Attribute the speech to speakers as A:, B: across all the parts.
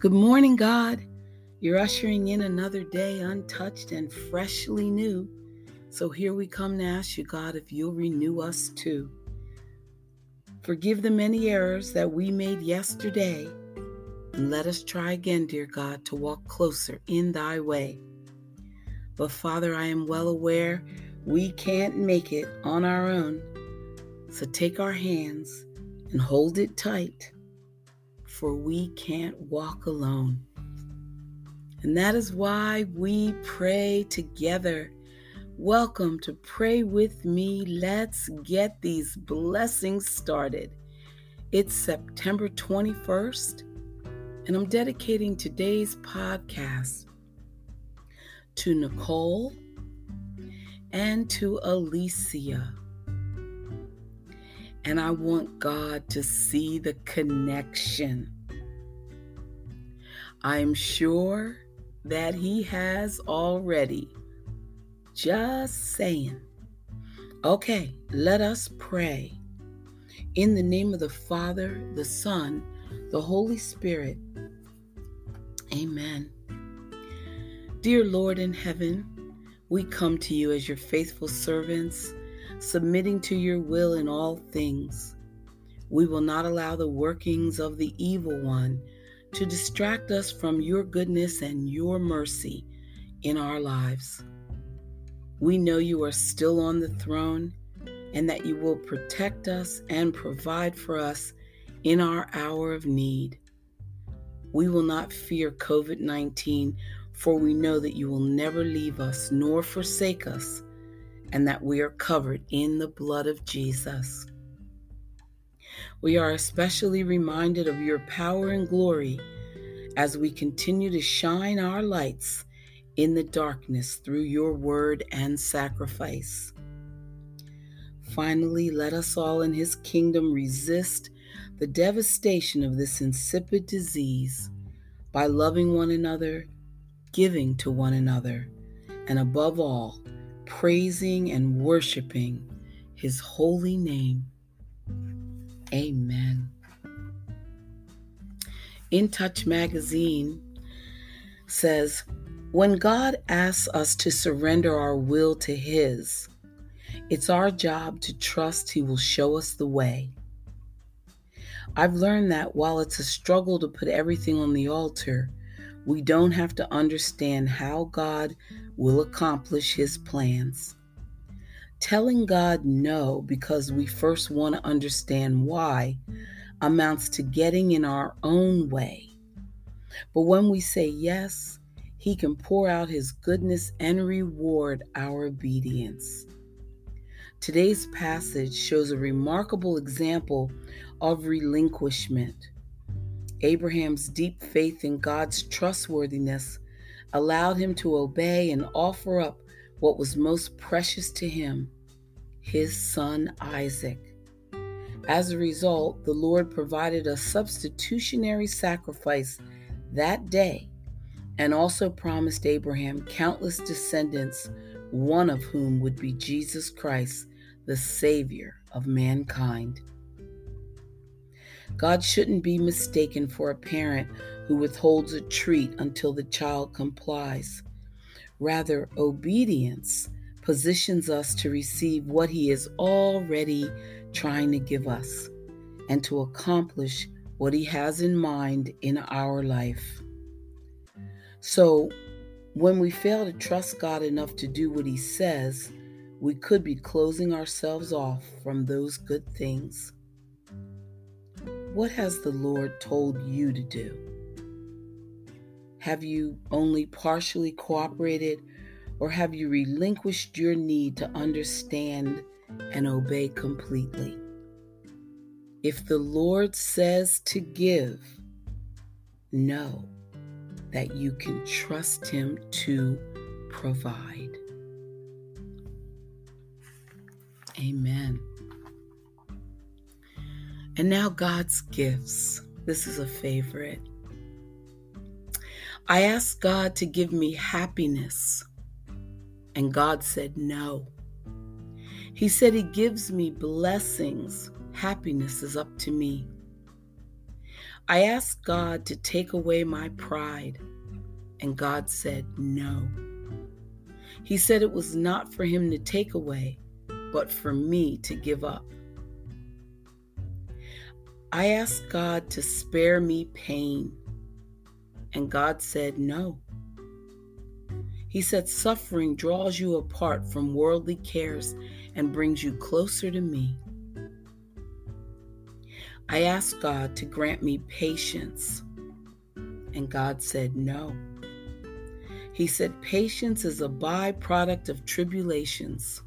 A: Good morning, God. You're ushering in another day untouched and freshly new. So here we come to ask you, God, if you'll renew us too. Forgive the many errors that we made yesterday, and let us try again, dear God, to walk closer in thy way. But Father, I am well aware we can't make it on our own. So take our hands and hold it tight for we can't walk alone. And that is why we pray together. Welcome to Pray With Me. Let's get these blessings started. It's September 21st, and I'm dedicating today's podcast to Nicole and to Alicia. And I want God to see the connection. I'm sure that He has already. Just saying. Okay, let us pray. In the name of the Father, the Son, the Holy Spirit. Amen. Dear Lord in heaven, we come to you as your faithful servants submitting to your will in all things. We will not allow the workings of the evil one to distract us from your goodness and your mercy in our lives. We know you are still on the throne and that you will protect us and provide for us in our hour of need. We will not fear COVID 19, for we know that you will never leave us nor forsake us and that we are covered in the blood of Jesus. We are especially reminded of your power and glory as we continue to shine our lights in the darkness through your word and sacrifice. Finally, let us all in his kingdom resist the devastation of this insipid disease by loving one another, giving to one another, and above all, praising and worshiping his holy name. Amen. In Touch magazine says, when God asks us to surrender our will to His, it's our job to trust He will show us the way. I've learned that while it's a struggle to put everything on the altar, we don't have to understand how God will accomplish his plans. Telling God no because we first want to understand why amounts to getting in our own way. But when we say yes, he can pour out his goodness and reward our obedience. Today's passage shows a remarkable example of relinquishment. Abraham's deep faith in God's trustworthiness allowed him to obey and offer up what was most precious to him his son Isaac. As a result, the Lord provided a substitutionary sacrifice that day and also promised Abraham countless descendants, one of whom would be Jesus Christ, the Savior of mankind. God shouldn't be mistaken for a parent who withholds a treat until the child complies. Rather, obedience positions us to receive what He is already trying to give us and to accomplish what He has in mind in our life. So, when we fail to trust God enough to do what He says, we could be closing ourselves off from those good things. What has the Lord told you to do? Have you only partially cooperated, or have you relinquished your need to understand and obey completely? If the Lord says to give, know that you can trust Him to provide. Amen. And now God's gifts. This is a favorite. I asked God to give me happiness, and God said no. He said He gives me blessings. Happiness is up to me. I asked God to take away my pride, and God said no. He said it was not for Him to take away, but for me to give up. I asked God to spare me pain, and God said no. He said suffering draws you apart from worldly cares and brings you closer to me. I asked God to grant me patience, and God said no. He said patience is a byproduct of tribulations.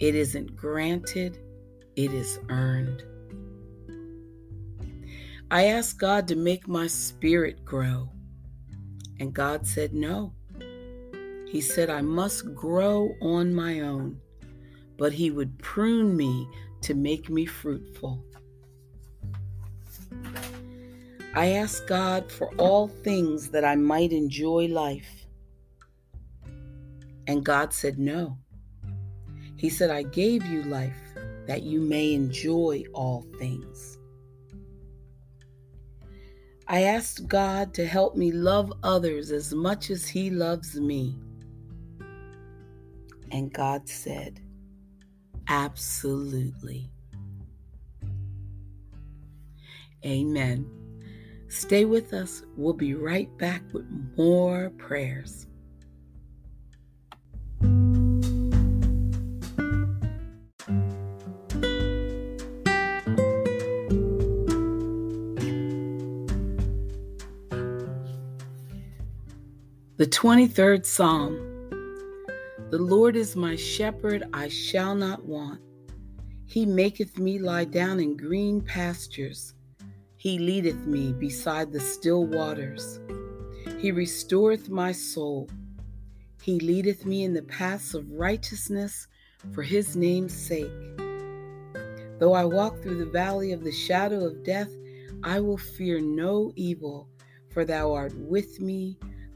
A: It isn't granted, it is earned. I asked God to make my spirit grow, and God said no. He said I must grow on my own, but He would prune me to make me fruitful. I asked God for all things that I might enjoy life, and God said no. He said, I gave you life that you may enjoy all things. I asked God to help me love others as much as He loves me. And God said, Absolutely. Amen. Stay with us. We'll be right back with more prayers. The 23rd Psalm The Lord is my shepherd, I shall not want. He maketh me lie down in green pastures. He leadeth me beside the still waters. He restoreth my soul. He leadeth me in the paths of righteousness for his name's sake. Though I walk through the valley of the shadow of death, I will fear no evil, for thou art with me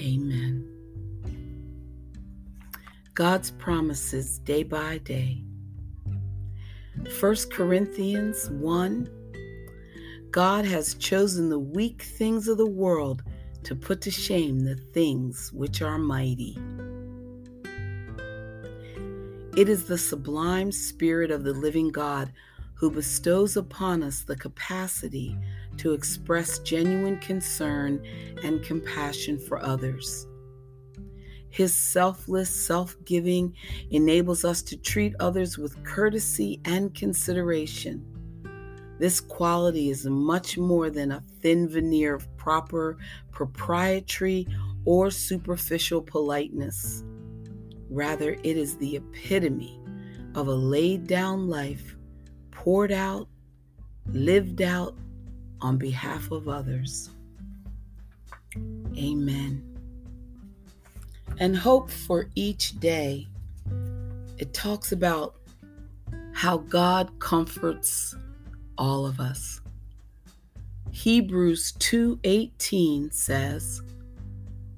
A: Amen. God's promises day by day. 1 Corinthians 1 God has chosen the weak things of the world to put to shame the things which are mighty. It is the sublime Spirit of the living God who bestows upon us the capacity to express genuine concern and compassion for others. His selfless self giving enables us to treat others with courtesy and consideration. This quality is much more than a thin veneer of proper proprietary or superficial politeness. Rather, it is the epitome of a laid down life, poured out, lived out, on behalf of others. Amen. And hope for each day. It talks about how God comforts all of us. Hebrews 2:18 says,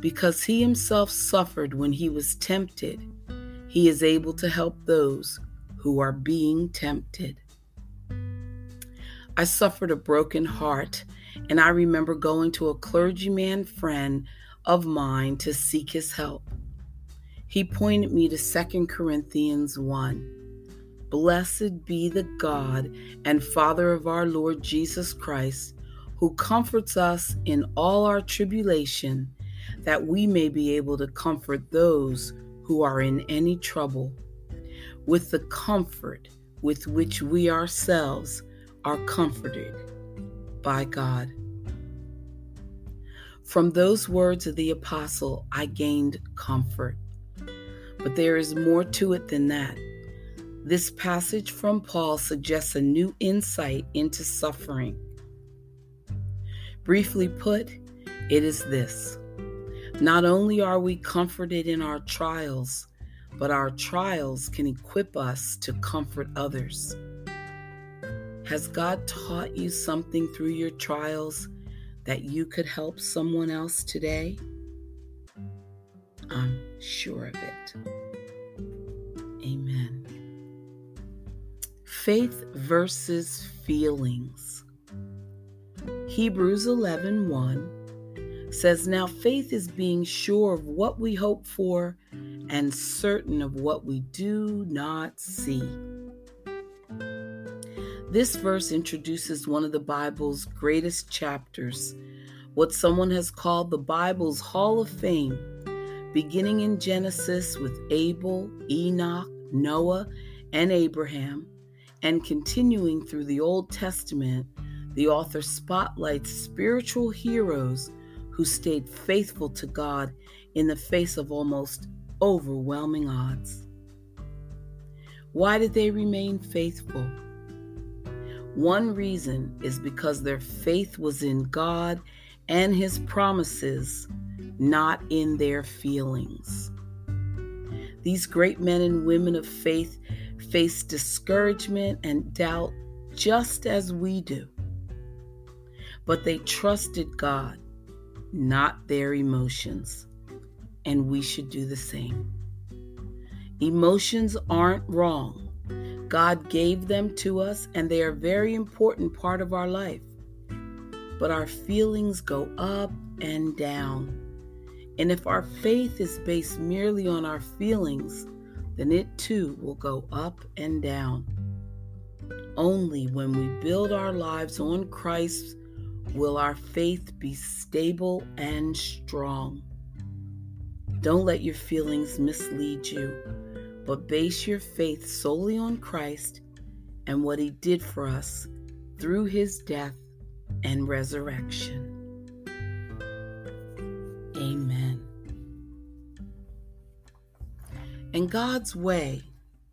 A: "Because he himself suffered when he was tempted, he is able to help those who are being tempted." I suffered a broken heart, and I remember going to a clergyman friend of mine to seek his help. He pointed me to 2 Corinthians 1. Blessed be the God and Father of our Lord Jesus Christ, who comforts us in all our tribulation, that we may be able to comfort those who are in any trouble with the comfort with which we ourselves are comforted by God. From those words of the apostle, I gained comfort. But there is more to it than that. This passage from Paul suggests a new insight into suffering. Briefly put, it is this not only are we comforted in our trials, but our trials can equip us to comfort others. Has God taught you something through your trials that you could help someone else today? I'm sure of it. Amen. Faith versus feelings. Hebrews 11 1 says, Now faith is being sure of what we hope for and certain of what we do not see. This verse introduces one of the Bible's greatest chapters, what someone has called the Bible's Hall of Fame, beginning in Genesis with Abel, Enoch, Noah, and Abraham, and continuing through the Old Testament. The author spotlights spiritual heroes who stayed faithful to God in the face of almost overwhelming odds. Why did they remain faithful? One reason is because their faith was in God and His promises, not in their feelings. These great men and women of faith faced discouragement and doubt just as we do. But they trusted God, not their emotions and we should do the same. Emotions aren't wrong. God gave them to us, and they are a very important part of our life. But our feelings go up and down. And if our faith is based merely on our feelings, then it too will go up and down. Only when we build our lives on Christ will our faith be stable and strong. Don't let your feelings mislead you, but base your faith solely on Christ and what He did for us through His death and resurrection. Amen. And God's way,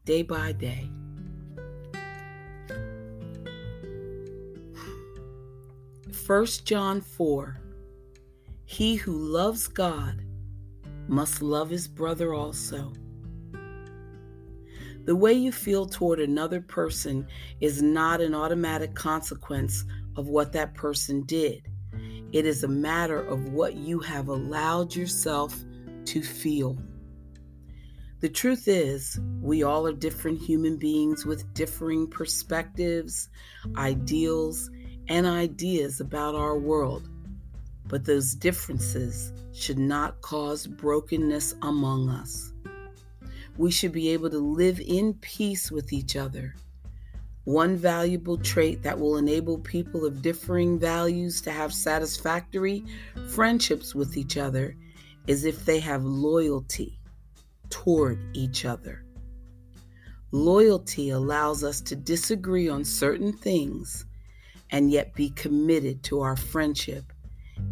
A: day by day. First John 4 He who loves God must love his brother also. The way you feel toward another person is not an automatic consequence of what that person did. It is a matter of what you have allowed yourself to feel. The truth is, we all are different human beings with differing perspectives, ideals, and ideas about our world but those differences should not cause brokenness among us. We should be able to live in peace with each other. One valuable trait that will enable people of differing values to have satisfactory friendships with each other is if they have loyalty toward each other. Loyalty allows us to disagree on certain things and yet be committed to our friendship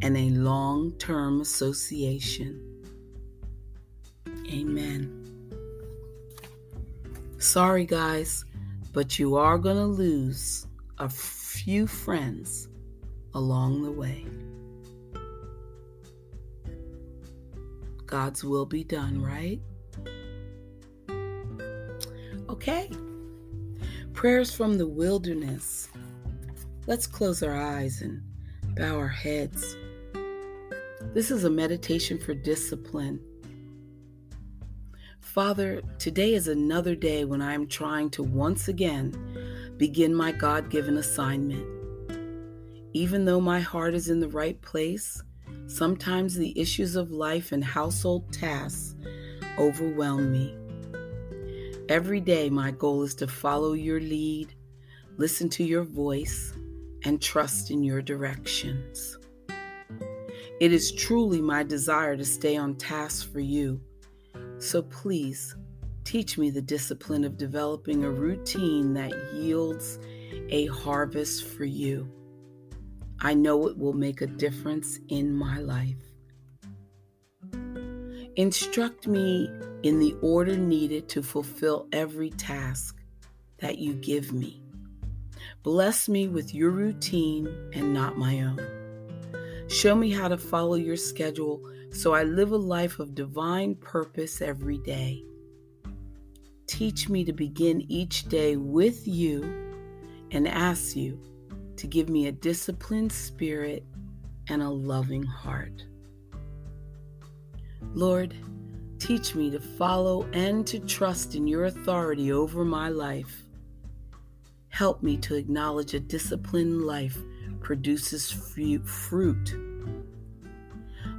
A: and a long term association. Amen. Sorry, guys, but you are going to lose a few friends along the way. God's will be done, right? Okay. Prayers from the wilderness. Let's close our eyes and bow our heads. This is a meditation for discipline. Father, today is another day when I am trying to once again begin my God given assignment. Even though my heart is in the right place, sometimes the issues of life and household tasks overwhelm me. Every day, my goal is to follow your lead, listen to your voice, and trust in your directions. It is truly my desire to stay on task for you. So please teach me the discipline of developing a routine that yields a harvest for you. I know it will make a difference in my life. Instruct me in the order needed to fulfill every task that you give me. Bless me with your routine and not my own. Show me how to follow your schedule so I live a life of divine purpose every day. Teach me to begin each day with you and ask you to give me a disciplined spirit and a loving heart. Lord, teach me to follow and to trust in your authority over my life. Help me to acknowledge a disciplined life produces fruit.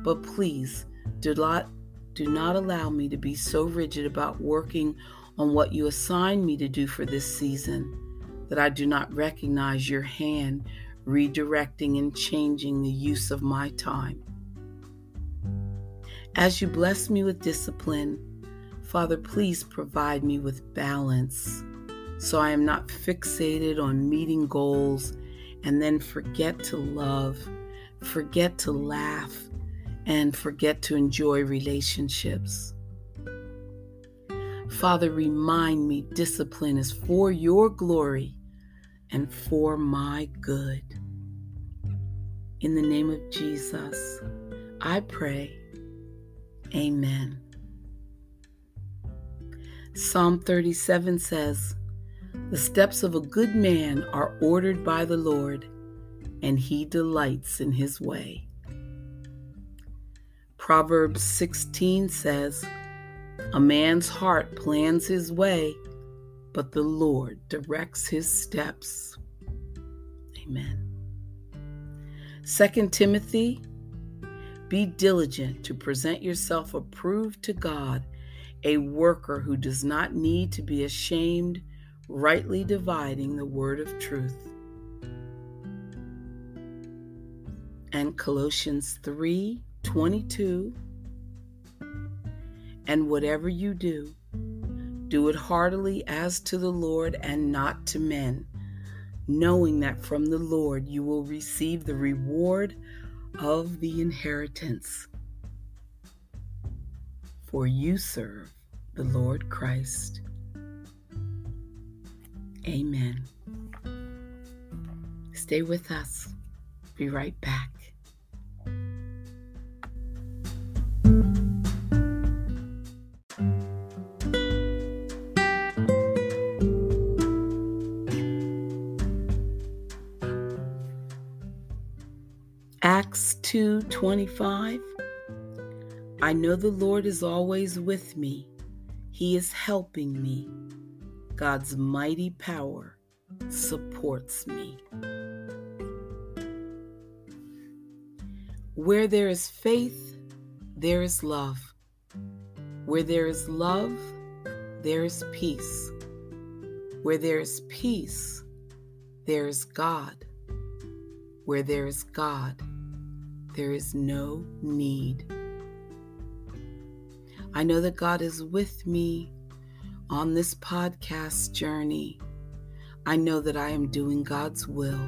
A: But please do not, do not allow me to be so rigid about working on what you assign me to do for this season that I do not recognize your hand redirecting and changing the use of my time. As you bless me with discipline, Father, please provide me with balance so I am not fixated on meeting goals and then forget to love, forget to laugh, and forget to enjoy relationships. Father, remind me discipline is for your glory and for my good. In the name of Jesus, I pray. Amen. Psalm 37 says, The steps of a good man are ordered by the Lord, and he delights in his way. Proverbs 16 says, A man's heart plans his way, but the Lord directs his steps. Amen. 2 Timothy be diligent to present yourself approved to God, a worker who does not need to be ashamed, rightly dividing the word of truth. And Colossians 3 22. And whatever you do, do it heartily as to the Lord and not to men, knowing that from the Lord you will receive the reward of the inheritance. For you serve the Lord Christ. Amen. Stay with us. Be right back. 2:25 I know the Lord is always with me. He is helping me. God's mighty power supports me. Where there is faith, there is love. Where there is love, there is peace. Where there is peace, there is God. Where there is God, there is no need. I know that God is with me on this podcast journey. I know that I am doing God's will.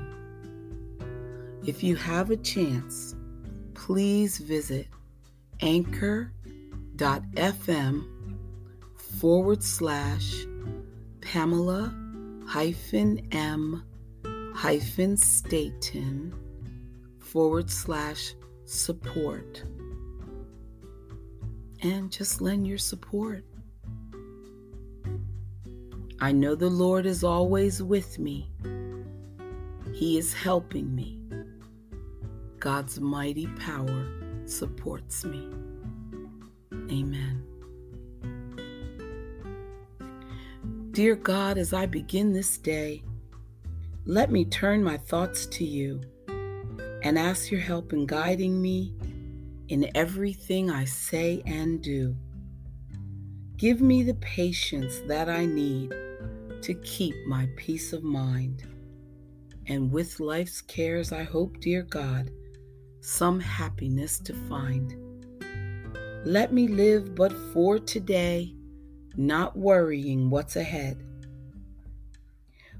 A: If you have a chance, please visit anchor.fm forward slash Pamela hyphen M hyphen Staten forward slash support. And just lend your support. I know the Lord is always with me. He is helping me. God's mighty power supports me. Amen. Dear God, as I begin this day, let me turn my thoughts to you and ask your help in guiding me in everything I say and do. Give me the patience that I need to keep my peace of mind And with life's cares, I hope, dear God, some happiness to find. Let me live but for today, not worrying what's ahead.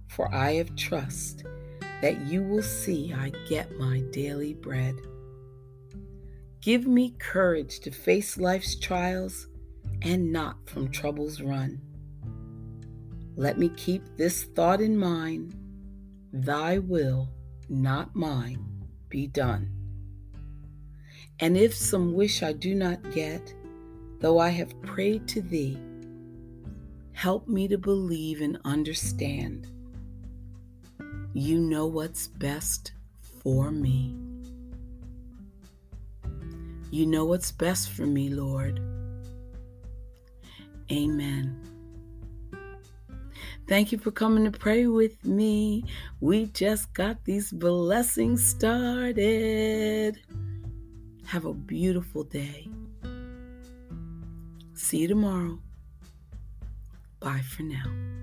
A: For I have trust that you will see I get my daily bread. Give me courage to face life's trials and not from troubles run. Let me keep this thought in mind Thy will, not mine, be done. And if some wish I do not get, though I have prayed to Thee, help me to believe and understand. You know what's best for me. You know what's best for me, Lord. Amen. Thank you for coming to pray with me. We just got these blessings started. Have a beautiful day. See you tomorrow. Bye for now.